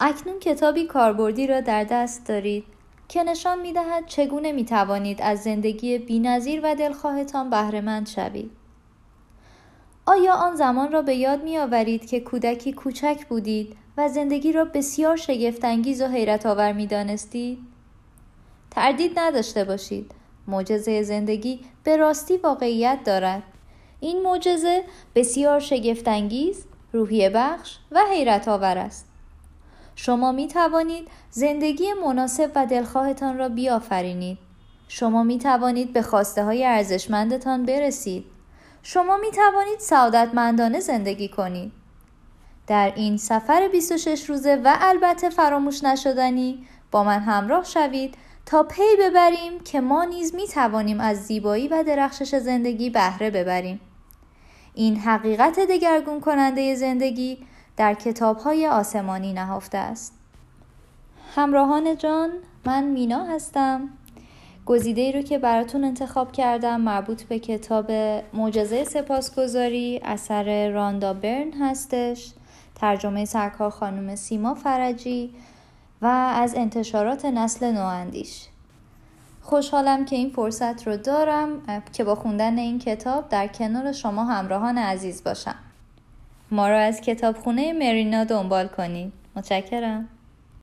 اکنون کتابی کاربردی را در دست دارید که نشان می دهد چگونه می توانید از زندگی بینظیر و دلخواهتان بهرهمند شوید. آیا آن زمان را به یاد می آورید که کودکی کوچک بودید و زندگی را بسیار شگفتانگیز و حیرت آور می دانستید؟ تردید نداشته باشید. معجزه زندگی به راستی واقعیت دارد. این معجزه بسیار شگفتانگیز، روحیه بخش و حیرت آور است. شما می توانید زندگی مناسب و دلخواهتان را بیافرینید. شما می توانید به خواسته های ارزشمندتان برسید. شما می توانید سعادتمندانه زندگی کنید. در این سفر 26 روزه و البته فراموش نشدنی با من همراه شوید تا پی ببریم که ما نیز می توانیم از زیبایی و درخشش زندگی بهره ببریم. این حقیقت دگرگون کننده زندگی در کتاب های آسمانی نهفته است. همراهان جان من مینا هستم. گزیده ای رو که براتون انتخاب کردم مربوط به کتاب معجزه سپاسگزاری اثر راندا برن هستش ترجمه سرکار خانم سیما فرجی و از انتشارات نسل نواندیش. خوشحالم که این فرصت رو دارم که با خوندن این کتاب در کنار شما همراهان عزیز باشم. ما رو از کتابخونه مرینا دنبال کنید. متشکرم.